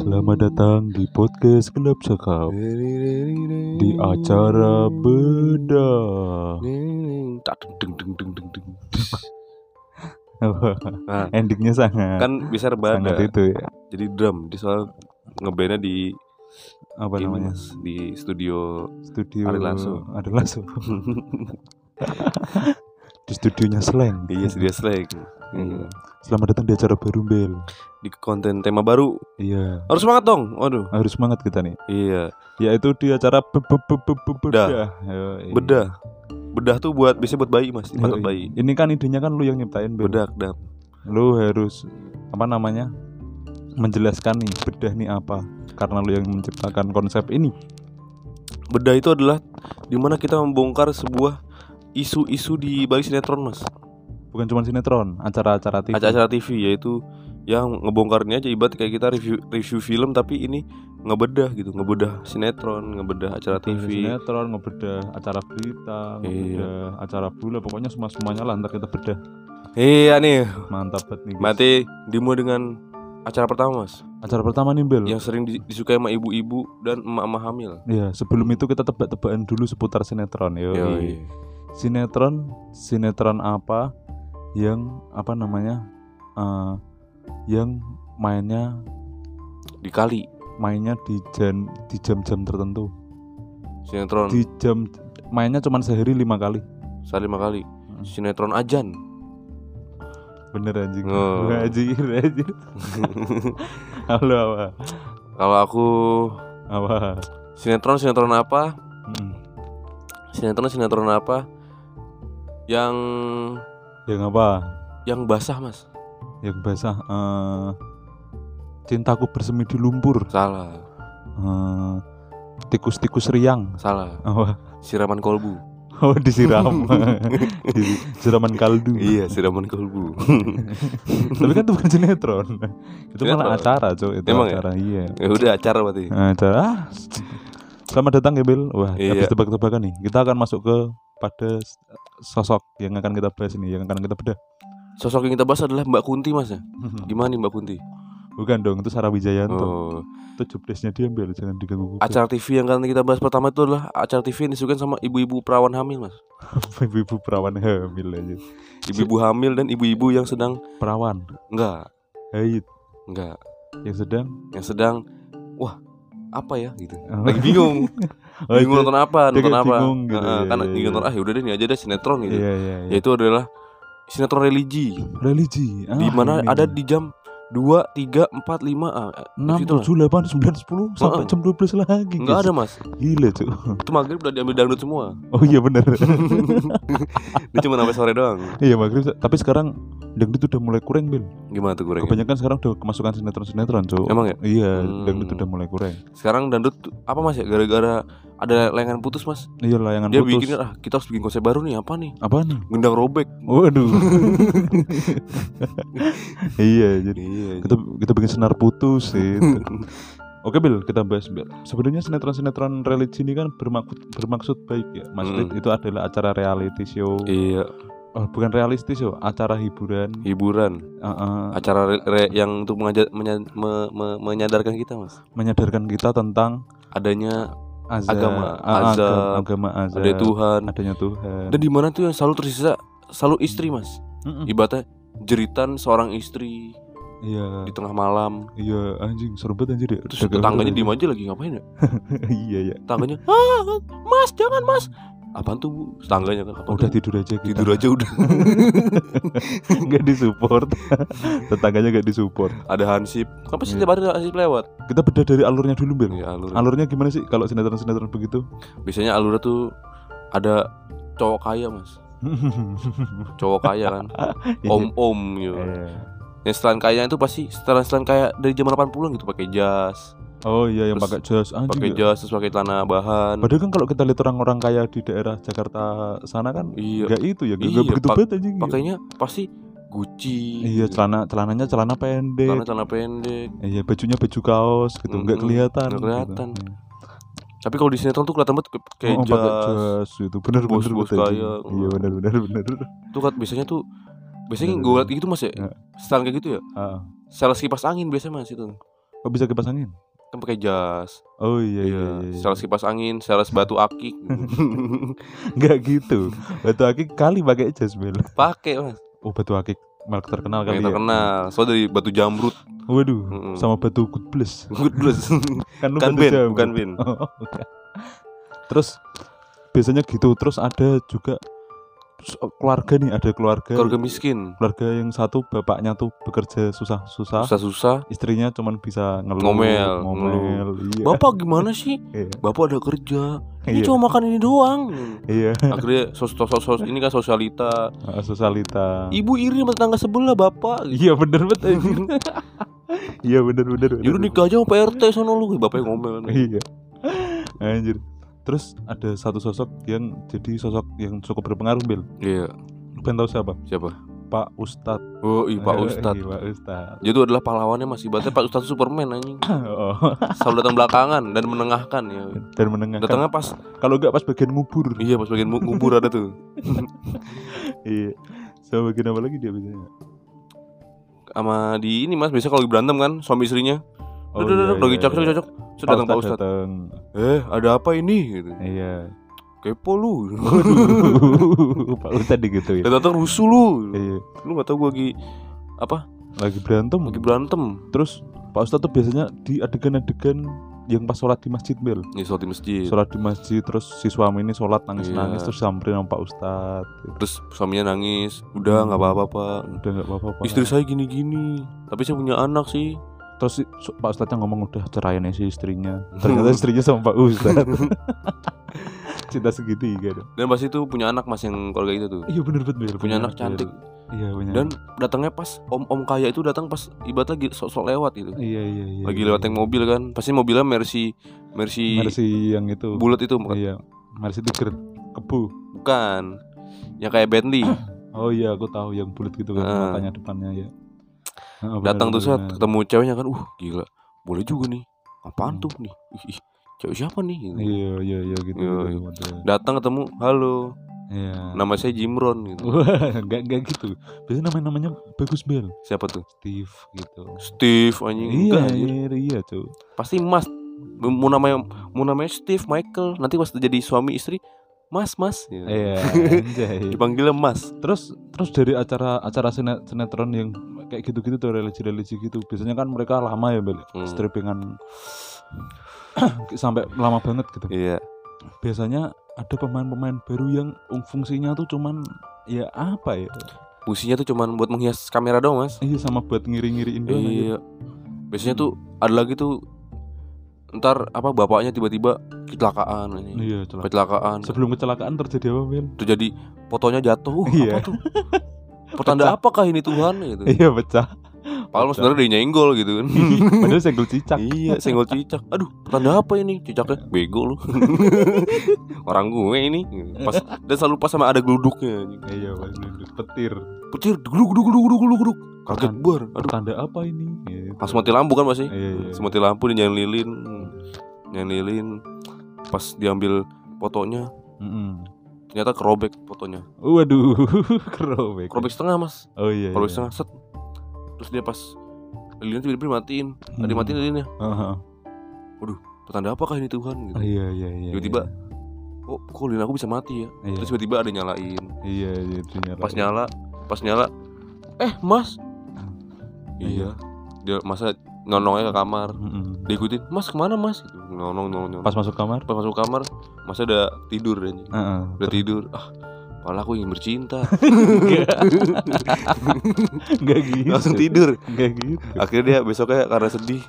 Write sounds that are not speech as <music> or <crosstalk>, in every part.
Selamat datang di podcast Gelap Sekap di acara bedah. Deng. Nah, Endingnya sangat kan bisa sangat rebada. itu ya. Jadi drum di soal ngebandnya di Apa ini, namanya? Mas, di studio Studio Ari Lasso. Ari Lasso. <laughs> di studionya Slang. iya studio slang. Iya. Selamat datang di acara baru Bel. Di konten tema baru. Iya. Harus semangat dong. Waduh. Harus semangat kita nih. Iya. Yaitu di acara be be be be be Bedah. bedah. Yoi. Bedah. Bedah tuh buat bisa buat bayi mas. Pantat Yoi. bayi. Ini kan idenya kan lu yang nyiptain Bel. Bedak dap. lu harus apa namanya menjelaskan nih bedah nih apa karena lu yang menciptakan konsep ini Bedah itu adalah di mana kita membongkar sebuah isu-isu di balik sinetron mas. Bukan cuma sinetron acara-acara TV Acara-acara TV yaitu yang ngebongkarnya aja ibarat kayak kita review review film tapi ini ngebedah gitu ngebedah sinetron ngebedah acara TV sinetron ngebedah acara berita ngebedah acara bola pokoknya semua semuanya lah ntar kita bedah. Iya nih. Mantap banget nih guys. mati dimulai dengan acara pertama mas. Acara pertama nih Bel yang sering di- disukai sama ibu-ibu dan emak-emak hamil. Iya, sebelum itu kita tebak-tebakan dulu seputar sinetron yo. Yoi. Sinetron, sinetron apa yang apa namanya? eh, yang mainnya dikali mainnya di jam di jam-jam tertentu. sinetron Di jam mainnya cuma sehari lima kali. sekali lima kali Hmm. sinetron ajan Bener anjing. Oh. <laughs> Anjing, anjing. <laughs> Halo apa? kalau aku Apa? sinetron sinetron apa Mm. sinetron sinetron apa yang Yang apa? yang basah mas Yang basah eh, Cintaku bersemi di lumpur. salah Eh, tikus-tikus riang. salah Apa? siraman kolbu Oh disiram <laughs> Di- Siraman kaldu iya siraman kolbu <laughs> Tapi kan itu bukan sinetron Itu malah Sinetron. acara cuy Itu Emang ya? acara iya ya udah acara berarti Acara ah. Selamat datang ya Bel Wah Iya. habis tebak-tebakan nih Kita akan masuk ke pada sosok yang akan kita bahas ini Yang akan kita bedah. Sosok yang kita bahas adalah Mbak Kunti mas ya? Gimana nih Mbak Kunti? Bukan dong itu Sarah Wijayanto. Oh. Itu jobdesknya dia Bel Jangan diganggu acara TV yang akan kita bahas pertama itu adalah acara TV yang disukai sama ibu-ibu perawan hamil mas. <laughs> Ibu-ibu perawan hamil aja. Ibu-ibu hamil dan ibu-ibu yang sedang Perawan? Enggak. Haid enggak. Yang sedang? Yang sedang wah apa ya gitu. Oh. lagi bingung. <laughs> Oh, bingung itu- nonton apa nonton apa. bingung gitu, Heeh, iya, kan iya, iya. nonton ah yaudah deh ini aja deh sinetron gitu. Iya iya iya. Yaitu adalah sinetron religi. Religi. Di Ah, mana ini ada di jam 2, 3, 4, 5 ah, enam gitu lah. tujuh delapan sembilan sepuluh sampai jam dua belas lagi Enggak guys. ada mas. Gila cuy Itu maghrib udah diambil dangdut semua. Oh iya benar <laughs> Ini cuma sampai sore doang. Iya maghrib tapi sekarang dangdut udah mulai kurang bil Gimana tuh gorengnya? kebanyakan sekarang udah kemasukan sinetron sinetron cuy Emang ya? iya Hmm. dangdut udah mulai kurang Sekarang dangdut apa mas ya? Gara-gara ada layangan putus mas iya layangan Dia putus bikin ah kita harus bikin konsep baru nih Apa nih? apa nih Gendang robek waduh <laughs> iya jadi Iya kita kita bikin senar putus gitu. <laughs> Oke Bil, kita bahas Bil. Sebenarnya sinetron-sinetron religi ini kan bermaksud bermaksud baik ya. Maksudnya Mm. itu adalah acara reality show. Iya Oh, bukan realistis show, acara hiburan. Hiburan? Uh-uh, Acara re- re- yang untuk mengajar, menya- me- me- menyadarkan kita mas? Menyadarkan kita tentang Adanya azab, Agama, ah, azab, agama, agama azab, ada Tuhan. Adanya Tuhan. Dan di mana tuh yang selalu tersisa? Selalu istri mas? Mm-mm. Ibaratnya jeritan seorang istri Iya, di tengah malam. Iya anjing seru banget anjir ya. Terus tetangganya diem aja lagi ngapain ya? <laughs> Iya ya. Tetangganya ah mas jangan mas Apaan tuh bu Tetangganya kan apa Udah tidur aja kita. tidur aja udah <laughs> Gak disupport. <laughs> Tetangganya gak disupport. Ada hansip Kenapa sih Iya. tiap hari hansip lewat Kita bedah dari alurnya dulu Bil. ya, alur. Alurnya gimana sih kalau sinetron-sinetron begitu? Biasanya alurnya tuh Ada cowok kaya mas <laughs> Cowok kaya kan Om-om gitu Eh. Yang setelan kaya itu pasti setelan-setelan kaya dari zaman 80-an gitu pakai jas Oh iya yang pakai jas anjing. pakai ya. jas terus pakai celana bahan Padahal kan kalau kita lihat orang-orang kaya di daerah Jakarta sana kan Iya enggak itu ya, enggak Iya, begitu pak- banget anjing. Pakainya pasti Gucci Iya, gitu. celana celananya celana pendek. celana celana pendek Iya, bajunya baju kaos gitu, enggak Mm-mm, kelihatan. nggak kelihatan. Gitu. Tapi kalau di sinetron tuh kelihatan banget kayak oh, jas. jas itu bener bener Bos-bos bener, anjing. kaya. Iya bener bener bener. Tuh kan biasanya tuh biasanya gue liat gitu mas ya. Ya. Style kayak gitu ya. Ah, Sales kipas angin biasanya mas itu. Kok bisa kipas angin? Kan pakai jas. Oh iya iya. Iya, iya. sales kipas angin, sales batu akik. Enggak <laughs> gitu. Batu akik kali pakai jas Bel. Pakai, Mas. Oh batu akik malah terkenal kali ya. terkenal. Soalnya dari batu jamrut. Waduh, Mm-mm. sama batu good bless. Good plus. <laughs> kan lu batu bin, jamrut. bukan bin. Oh, bukan. Terus biasanya gitu. Terus ada juga keluarga nih, ada keluarga Keluarga miskin. keluarga yang satu bapaknya tuh bekerja susah-susah, Susah-susah. istrinya cuman bisa ngeluh, Ngomel, ngomel, iya. Bapak gimana sih? Iya. Bapak ada kerja. Ini Iya. cuma makan ini doang. Iya, Akhirnya sos sos sos, sos- ini kan sosialita. sosialita. Ibu iri sama tetangga sebelah bapak. Iya bener betul. Iya bener bener. bener. Yaudah nikah aja sama PRT sono lu Bapaknya ngomel Iya. Anjir. Terus ada satu sosok yang jadi sosok yang cukup berpengaruh Bil. Iya pengen tahu siapa? Siapa? Pak Ustad. Oh iya Pak Ustad Iya, Pak Ustad. Dia tuh adalah pahlawannya masih Ibaratnya Pak Ustad Superman anjing <coughs> oh. Selalu datang belakangan dan menengahkan ya Dan menengah. Datangnya pas Kalau enggak pas bagian ngubur. Iya pas bagian ngubur ada tuh <laughs> Iya. Sama bagian apa lagi dia biasanya? Sama di ini mas Biasanya kalau berantem kan Suami istrinya Oh, Udah udah iya, udah iya, cocok iya. cocok Sudah datang Pak Ustad. Eh ada apa ini gitu Iya. Kepo lu <laughs> Pak Ustad gitu ya. Datang rusuh lu Iya. Lu gak tau gue lagi Apa Lagi berantem. Lagi berantem Terus Pak Ustad tuh biasanya di adegan-adegan yang pas sholat di masjid Bel. Nih sholat di masjid Sholat di masjid terus si suami ini sholat nangis-nangis Iya. terus samperin sama Pak Ustad. Terus suaminya nangis Udah gak apa-apa pak Udah nggak apa-apa. Pak. Istri saya gini-gini Tapi saya punya anak sih Terus Pak Ustadnya ngomong udah cerain aja si istrinya. Ternyata istrinya sama Pak Ustad. <laughs> Cinta segitiga dong. Dan pas itu punya anak mas yang keluarga itu tuh Iya bener bener. Punya anak cantik Iya punya. Dan datangnya pas om-om kaya itu datang pas ibaratnya lagi sok-sok lewat gitu iya iya iya. Lagi iya. lewat yang mobil kan Pasti mobilnya Mercy Mercy, Mercy yang itu. bulat itu bukan? Iya. Mercy Tiger kebu. bukan Yang kayak Bentley Oh iya aku tahu yang bulat gitu kan Ah. matanya depannya ya. Ah, benar, Datang tuh saat ketemu ceweknya kan Uh gila Boleh juga nih Apaan tuh nih Ih, ih, Cewek siapa nih gitu. Iya iya iya gitu. Iya, gitu, iya. Datang ketemu Halo Iya. Nama saya Jimron gitu <laughs> enggak enggak gitu. Biasanya namanya namanya bagus Bel. Siapa tuh Steve gitu. Steve anjing Iya, iya, iya, tuh. Pasti Mas Mau namanya Mau namanya Steve Michael Nanti pas jadi suami istri Mas Mas gitu. Iya, anjay. <laughs> Dipanggilnya Mas Terus terus dari acara acara sine- sinetron yang kayak gitu-gitu tuh religi-religi gitu. Biasanya kan mereka lama ya, Bel. Hmm. Strippingan <sniffs> sampai lama banget gitu. Iya Biasanya ada pemain-pemain baru yang fungsinya tuh cuman ya apa ya? Fungsinya tuh cuman buat menghias kamera doang mas Iya sama buat ngiri-ngiriin doang aja. Iya Biasanya tuh ada lagi tuh Ntar apa bapaknya tiba-tiba kecelakaan ini Iya, celaka. Kecelakaan Sebelum kecelakaan terjadi apa, Bel? Terus jadi fotonya jatuh uh, Iya. Apa tuh Pertanda apakah ini Tuhan gitu Iya, pecah. Padahal sebenarnya dia nyenggol gitu kan Padahal <laughs> senggol cicak. Iya senggol cicak Aduh pertanda apa ini Cicaknya bego lu <laughs> Orang gue ini pas Dan selalu pas sama ada geluduknya Iya, Mas. petir. Petir geluduk geluduk geluduk geluduk geluduk Kaget bar Aduh Tanda apa ini? Gitu. Langsung mati lampu kan masih Iya, iya. Langsung mati lampu dia nyalain lilin Nyalain lilin Pas diambil fotonya Mm-mm. Ternyata kerobek fotonya Waduh, <laughs> kerobek. Kerobek setengah mas Oh iya. Kerobek iya. setengah set Terus dia pas Lilinnya tiba-tiba matiin Hmm. Ada matiin lilinnya Aha. Pertanda apakah ini Tuhan gitu Oh, iya iya iya. Tiba-tiba, iya. Oh kok lilin aku bisa mati ya Iya. Terus tiba-tiba ada nyalain Iya iya itu nyala. Pas nyala Pas nyala Eh mas Iya. Iya Dia masa nonongnya ke kamar Mm-mm. Diikutin Mas ke mana mas gitu. Nonong nonong nonong Pas masuk kamar. Pas masuk kamar Masa udah tidur aja Heeh. Udah tidur Ah Malah aku ingin bercinta <laughs> Enggak gitu. Langsung tidur Enggak gitu. Akhirnya dia besoknya karena sedih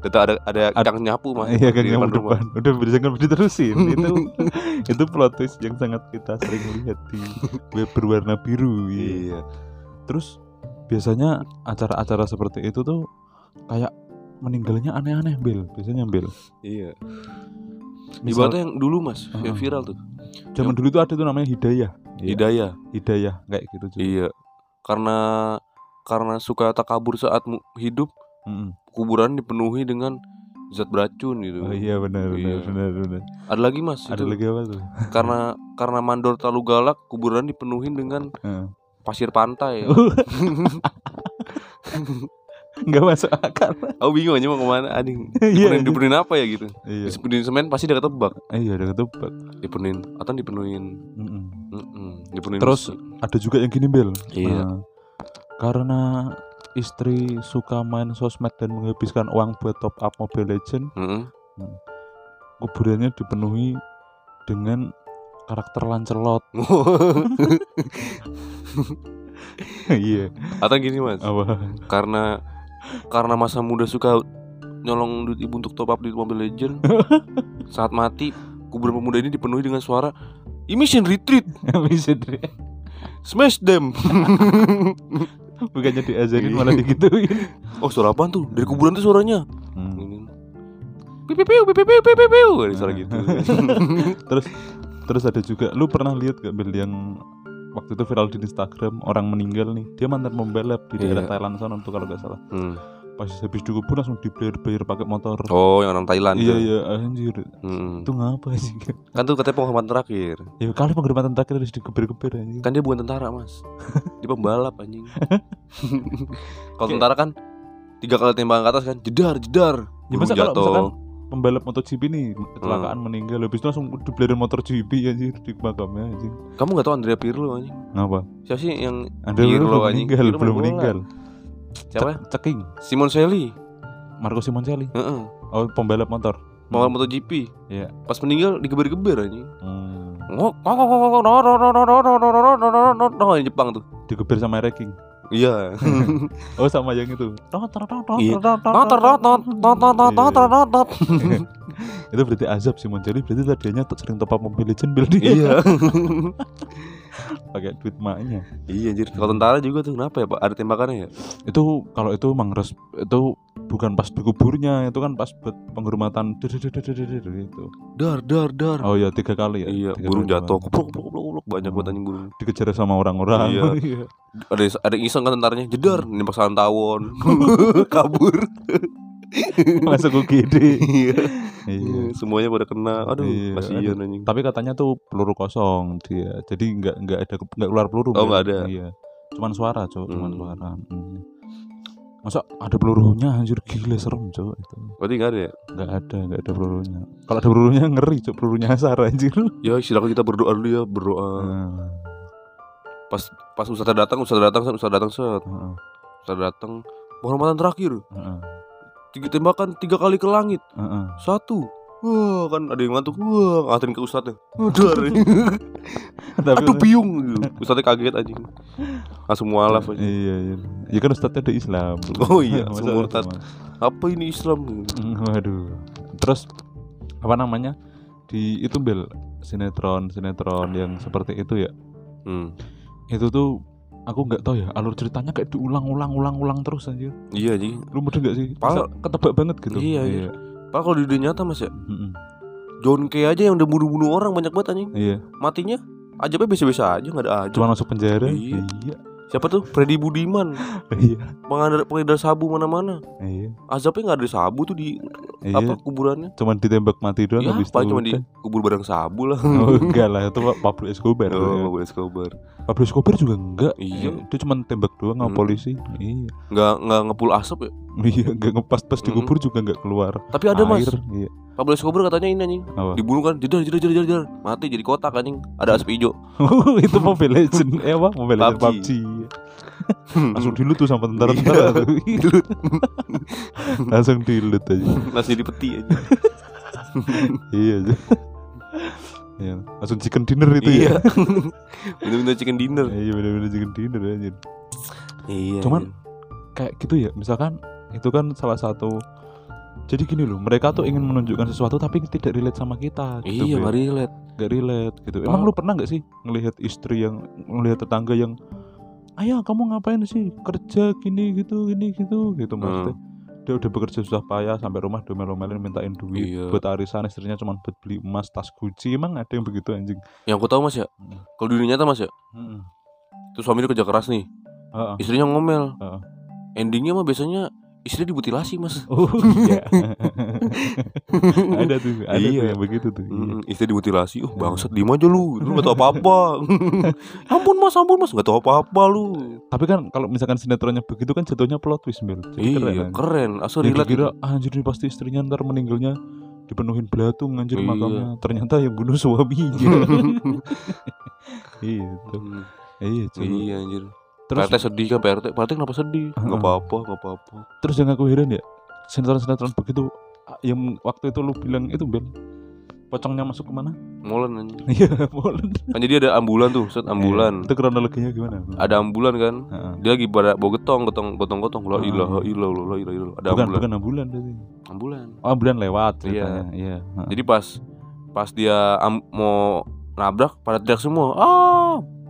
Tetap ada ada Ad- yang nyapu mas Iya kan di yang depan rumah. Udah bisa kan diterusin. <laughs> itu itu plot twist yang sangat kita sering lihat di web berwarna biru. Iya. Iya Terus biasanya acara-acara seperti itu tuh kayak meninggalnya aneh-aneh Bel. Biasanya Bel. Iya Ibaratnya yang dulu mas Yang Heeh. viral tuh zaman dulu tuh ada tuh namanya Hidayah. Iya. Hidayah Hidayah kayak gitu juga. Iya Karena Karena suka takabur saat hidup Mm-mm. Kuburan dipenuhi dengan Zat beracun gitu Oh iya benar benar Iya. benar benar. Ada lagi mas Ada itu lagi apa tuh? <laughs> Karena Karena mandor terlalu galak Kuburan dipenuhi dengan Heeh. Pasir pantai <laughs> <laughs> nggak masuk akal. Aku bingung aja mau ke mana. Anjing <laughs> Iya, Dipenuhin, dipenuhin apa ya gitu? Iya. Dipenuhin semen pasti udah ketebak. Iya udah ketebak. Dipenuhin Atau dipenuhin? Mm-mm. mm-mm, Dipenuhin Terus besi. ada juga yang gini Bel. Iya. Nah, karena istri suka main sosmed dan menghabiskan uang buat top up Mobile Legend Mm-mm. kuburannya dipenuhi dengan karakter Lancelot. <laughs> Iya. Atau gini mas. Apa? Karena Karena masa muda suka Nyolong duit ibu untuk top up di Mobile Legend Saat mati Kuburan pemuda ini dipenuhi dengan suara Emission retreat bisa deh Smash them bukannya diajarin malah digituin Oh suara apaan tuh? Dari kuburan tuh suaranya Hmm. Piu piu piu suara gitu terus terus ada juga lu pernah lihat gak Bel yang waktu itu viral di Instagram orang meninggal nih. Dia mantan pembalap di daerah Iya. Thailand sana tuh kalau nggak salah. Hmm. pas habis dikubur langsung dibayar-bayar pakai motor. Oh yang orang Thailand iya iya anjir. Hmm. itu ngapa sih? <laughs> Kan tuh katanya penghormatan terakhir. Ya kali penghormatan terakhir harus digeber-geber anjing. Kan dia bukan tentara mas. <laughs> Dia pembalap anjing. <laughs> Kalau tentara kan Tiga kali tembakan ke atas kan Jedar jedar. Ya, masa kalau jatuh misalkan pembalap MotoGP nih kecelakaan meninggal habis itu langsung dibeliin motor GP anjir di makamnya anjing Kamu gak tau Andrea Pirlo anjing ngapa Siapa sih yang Anda Pirlo, belum anjing. meninggal Pirlo belum meninggal Siapa? Cek- ceking Simon Selly Marco Simoncelli Heeh. oh pembalap motor Mau MotoGP Iya. Pas meninggal digeber-geber anjing hmm. Ngok ngok ngok ngok no no no no no no no no no no no no Yang Jepang tuh digeber sama Reking Iya oh sama yang itu Iya. Iya. itu berarti azab Simoncelli berarti tadinya tuh sering top up mobil legend Iya pakai duit maknya Iya anjir. Kalau tentara juga tuh Kenapa ya pak? Ada tembakannya ya itu kalau itu emang res itu bukan pas dikuburnya itu kan pas buat penghormatan itu. Dar dar dar. Oh iya tiga kali ya? Iya burung jatuh. Kupluk kupluk kupluk kupluk. Banyak banget Hmm. anjing burung. Dikejar sama orang-orang. Iya. <laughs> Ada ada yang iseng kan tentaranya Jedar Nembak salam tawon. <laughs> <laughs> Kabur <laughs> masuk UGD Iya. Iya. Semuanya pada kena Aduh Iya, kasihan anjing. Tapi katanya tuh peluru kosong dia. Jadi nggak nggak ada nggak keluar peluru Oh, nggak ada. iya. Cuman suara cowok cuman Hmm. suara Hmm. masa ada pelurunya anjir? Gila serem cowok itu. Berarti gak ada ya? Nggak ada nggak ada pelurunya. Kalau ada pelurunya ngeri cowok pelurunya asar anjir. Ya silakan kita berdoa dulu ya Berdoa. Heeh, Pas pas Ustadz datang Ustadz datang Ustadz datang set. Heeh, Ustadz datang Penghormatan terakhir. Heeh, Tiga tembakan Tiga kali ke langit. Heeh. Satu. Wah kan ada yang ngantuk. Wah ngatain ke Ustadznya <laughs> Dar Tapi Aduh biung Ustadznya kaget anjing. Langsung mualaf aja iya iya. Ya kan ustadznya ada Islam. Oh iya, <laughs> Ustadz. Apa ini Islam? Hmm, Waduh. Terus apa namanya? Di itu bel sinetron sinetron yang seperti itu ya. hmm. Itu tuh aku nggak tahu ya alur ceritanya kayak diulang-ulang ulang-ulang terus anjir. Iya anjing Lu mudah nggak sih? Pal- ketebak banget gitu. Iya, iya. Pak kalau di dunia nyata mas ya Mm-mm. John Kay aja yang udah bunuh-bunuh orang banyak banget anjing Iya. Matinya Ajabnya biasa-biasa aja nggak ada aja Cuma masuk penjara. Iya. Iya. Siapa tuh? Freddy Budiman <laughs> Iya. Pengedar, pengedar sabu mana-mana Iya. Azabnya nggak ada sabu tuh di Iya. apa kuburannya Cuman ditembak mati doang Ya habis itu cuma di kubur barang sabu lah <laughs> Oh enggak lah itu Pablo Escobar. Oh, ya. Pablo Escobar Pablo Escobar juga enggak. Iya. Dia cuma tembak doang sama Hmm. polisi. Iya. Nggak nggak ngepul asap ya Iya, enggak ngepas pas dikubur juga enggak keluar. Tapi ada mas Air. Iya. Pablo Escobar katanya ini anjing. Apa? Dibunuh kan jedar jedar jedar jedar Mati jadi kotak anjing. Ada asap hijau. <laughs> Itu Mobile Legend eh apa? Mobile Legend PUBG. PUBG langsung dilut tuh sama tentara-tentara tuh. <laughs> <laughs> langsung dilut aja. Langsung jadi peti aja. Iya aja. Iya, langsung chicken dinner itu Iya. Ya Bener-bener chicken dinner. Iya bener-bener chicken dinner aja Iya Cuman- kayak gitu ya. Misalkan itu kan salah satu jadi gini loh mereka tuh ingin menunjukkan sesuatu tapi tidak relate sama kita gitu Iya nggak relate. Nggak relate gitu. Emang Oh. lu pernah nggak sih ngelihat istri yang ngelihat tetangga yang ayah kamu ngapain sih? Kerja gini gitu gini gitu gitu maksudnya. Dia udah bekerja susah payah sampai rumah domel-domelin mintain duit Iya. buat arisan istrinya cuma buat beli emas tas Gucci emang ada yang begitu anjing? Yang aku tahu mas ya Hmm. Kalau dunia nyata mas ya. Tuh suami dia kerja keras nih. Heeh. Istrinya ngomel. Heeh. Endingnya mah biasanya istri dimutilasi mas <laughs> Oh iya. <laughs> ada tuh, ada tuh Iya. yang begitu tuh. Iya. Mm, istri dimutilasi, oh bangsat diem aja lu, lu gak tau apa-apa. <laughs> ampun mas, ampun mas, gak tau apa-apa lu. Tapi kan kalau misalkan sinetronnya begitu kan jatuhnya plot twist Bel. Iya, keren. keren, kan? asal Yang relate. gitu. ah, anjir ini pasti istrinya ntar meninggalnya dipenuhin belatung anjir Iya. makamnya. Ternyata yang bunuh suaminya. iya tuh. Hmm, Iya, cuy. iya anjir. Terus PRT sedih kan PRT, PRT kenapa sedih? Gak Heeh. apa-apa, gak apa-apa. terus yang aku heran ya, sinetron-sinetron begitu yang waktu itu lu bilang itu Bel. Pocongnya masuk ke mana? Molen. <laughs> Iya, molen. Kan jadi ada ambulan tuh, set ambulan. Itu kronologinya gimana? Ada ambulan kan, dia lagi pada bawa getong, getong, gotong, gotong. La ilaha illallah, la ilaha illallah. Ada bukan ambulan. bukan ambulan berarti. Ambulan. Oh, ambulan lewat Iya. ceritanya. Iya. heeh. Jadi pas pas dia am- mau nabrak pada teriak semua. Ah,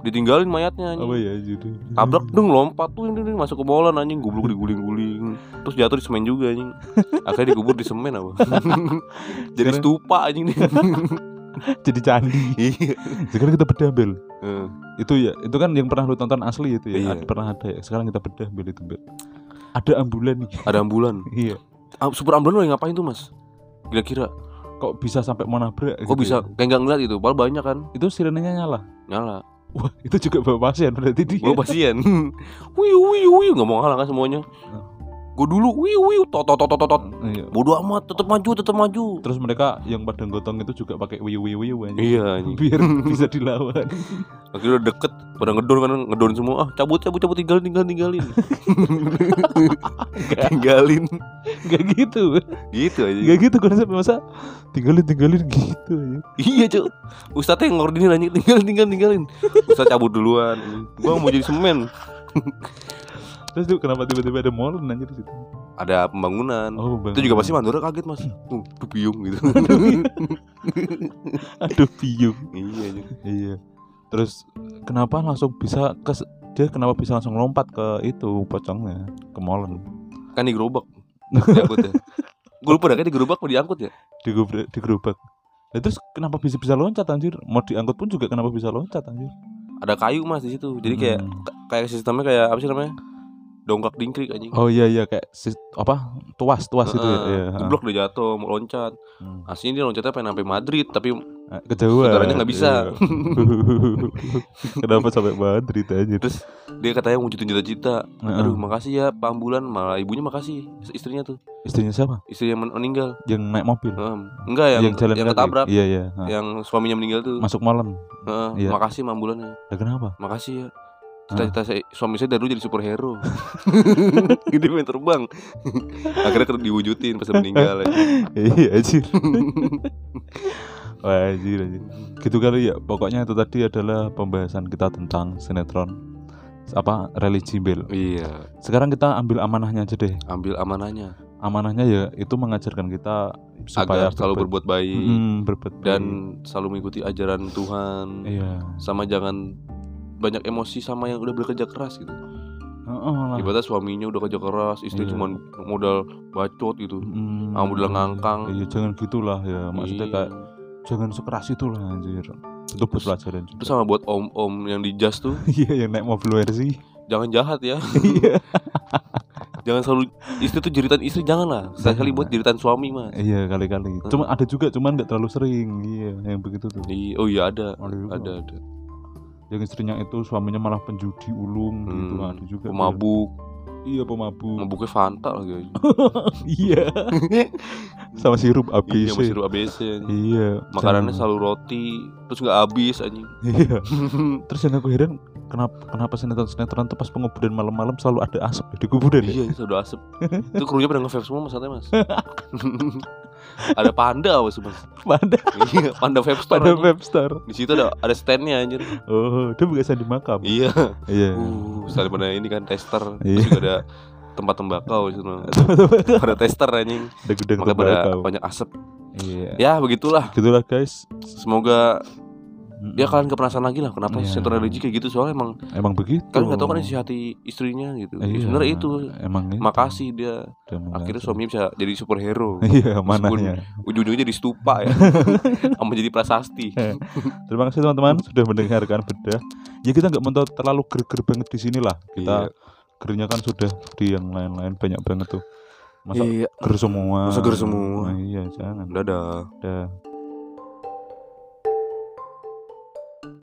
ditinggalin mayatnya anjing. Apa ya jadi? Tabrak dong lompat tuh ini, masuk ke molen anjing goblok diguling-guling. Terus jatuh di semen juga anjing. <laughs> Akhirnya dikubur di semen apa. <laughs> Jadi Sekarang- stupa anjing nih. <laughs> jadi candi. Iya. Sekarang kita bedah Bel. Eh, Itu ya, itu kan yang pernah lu tonton asli itu ya. Iya. Ada, pernah ada ya. Sekarang kita bedah Bel itu Bel. Ada ambulan nih. Ada ambulan. iya. Super ambulan lagi ngapain tuh, Mas? Kira-kira Kok bisa sampai mau nabrak? kok gitu bisa ya? kayak nggak ngeliat itu, padahal banyak kan. Itu sirenenya nyala. Nyala. Wah, itu juga bawa pasien berarti dia. Gue pasien. <laughs> Wiu wiu nggak mau ngalah kan semuanya. Gue dulu wiu wiu tot tot tot tot. Iya. Bodoh amat, tetap maju, tetap maju. Terus mereka yang pada gotong itu juga pakai wiu wiu wiu aja. Iya anjing. Biar bisa dilawan. <laughs> Akhirnya udah deket pada ngedon kan ngedon semua. Ah, cabut cabut cabut tinggalin <laughs> tinggalin tinggalin. tinggalin. Gak gitu. Gitu aja. Gak gitu konsepnya masa tinggalin tinggalin gitu aja. Iya, Cuk. Ustadz yang ngordinin anjing tinggalin tinggalin tinggalin. Ustadz cabut duluan. Gua mau jadi semen. Terus tuh kenapa tiba-tiba ada molen anjir di situ? Ada pembangunan. Oh, bang. Itu juga pasti mandornya kaget, Mas. Tuh, tuh biung gitu. <laughs> Aduh piung. iya anjing. Iya. Terus kenapa langsung bisa ke dia kenapa bisa langsung lompat ke itu pocongnya ke molen Kan digerobak. Diangkut ya. Gue lupa dah kan digerobak apa diangkut ya? digerobak digerobak Nah, terus kenapa bisa bisa loncat anjir mau diangkut pun juga kenapa bisa loncat anjir Ada kayu Mas di situ. Jadi kayak Hmm. kayak sistemnya kayak apa sih namanya? Dongkrak dingkrik anjing. oh iya iya kayak sis- apa tuas tuas itu ya, Heeh. ya Jeblok dia jatuh mau loncat. Hmm. Aslinya dia loncatnya pengen sampai Madrid tapi Eh, kejauhan Saudaranya nggak bisa. Iya. <laughs> kenapa sampai Madrid anjir Terus dia katanya wujudin cita-cita. Heeh. Aduh makasih ya Pak Ambulan Malah ibunya makasih Istrinya tuh istrinya siapa Istri yang men- meninggal yang naik mobil Heeh. Enggak yang, jalan yang ketabrak iya iya Heeh. Yang suaminya meninggal tuh masuk molen Heeh, Iya. Makasih Pak Ambulannya Lah, kenapa Makasih ya Cita-cita saya, suami saya dari dulu jadi superhero <laughs> Dia pengen terbang Akhirnya kena diwujudin pas meninggal aja. iya anjir Wah, anjir, anjir. Gitu kali ya. Pokoknya itu tadi adalah pembahasan kita tentang sinetron apa religi Bel. Iya Sekarang kita ambil amanahnya aja deh. Ambil amanahnya Amanahnya ya itu mengajarkan kita supaya Agar selalu berbuat baik Mm, berbuat Dan baik. selalu mengikuti ajaran Tuhan iya. Sama jangan banyak emosi sama yang udah bekerja keras gitu Heeh lah. Ibaratnya suaminya udah kerja keras, istri Iya. cuma modal bacot gitu. Mm, Ah, modal ngangkang. Iya, jangan gitulah ya. Maksudnya Iya. kayak jangan sekeras itulah anjir. Itu buat Terus- pelajaran juga. Terus sama buat om-om yang di jas tuh, <laughs> Iya, yang naik mobil versi. jangan jahat ya. <laughs> Iya. <laughs> jangan selalu istri tuh jeritan istri jangan lah. Sekali buat jeritan suami mah. Iya, kali-kali. Cuma ada juga, cuman nggak terlalu sering. Iya, yang begitu tuh. Iya, oh iya ada. Ada. Ada ada. Yang istrinya itu suaminya malah penjudi ulung gitu Hmm, ada juga Pemabuk, iya pemabuk mabuknya Fanta lagi. <laughs> <laughs> iya sama sirup Iya, ABC masih sirup ABC. iya Makanannya jangan- selalu roti, terus nggak habis anjing. iya <laughs> terus yang aku heran kenapa kenapa sinetron sinetron tuh pas penguburan malam-malam selalu ada asap di kuburan ya Iya, udah asap. itu krunya pada nge semua mas Mas. Ada panda apa sih, Mas? <laughs> pada iya, panda pada anjing. webster Di situ ada ada standnya anjir. oh dia bukan di makam Iya. iya Uh, sekali pada ini kan tester. Iya. Juga ada tempat tembakau sana. <laughs> Pada tester anjing. ada gudang pada tembakau banyak asap. iya Ya, begitulah. gitulah guys Semoga Mm-mm. ya kalian kepenasaran lagi lah kenapa Iya. sinetron religi kayak gitu soalnya emang emang begitu kalian nggak tahu kan isi hati istrinya gitu. Ya, Iya, Sebenarnya itu emang itu. makasih dia Dia akhirnya suaminya bisa jadi superhero. <laughs> iya mananya Ujung-ujungnya jadi stupa ya. <laughs> Sama jadi prasasti. <laughs> Terima kasih teman-teman sudah mendengarkan bedah. Ya kita nggak mau terlalu ger-ger banget di sini lah. Kita Iya. gernya kan sudah di yang lain-lain banyak banget tuh. masa Iya, ger semua Masa ger semua? Nah, iya jangan dadah. Dah.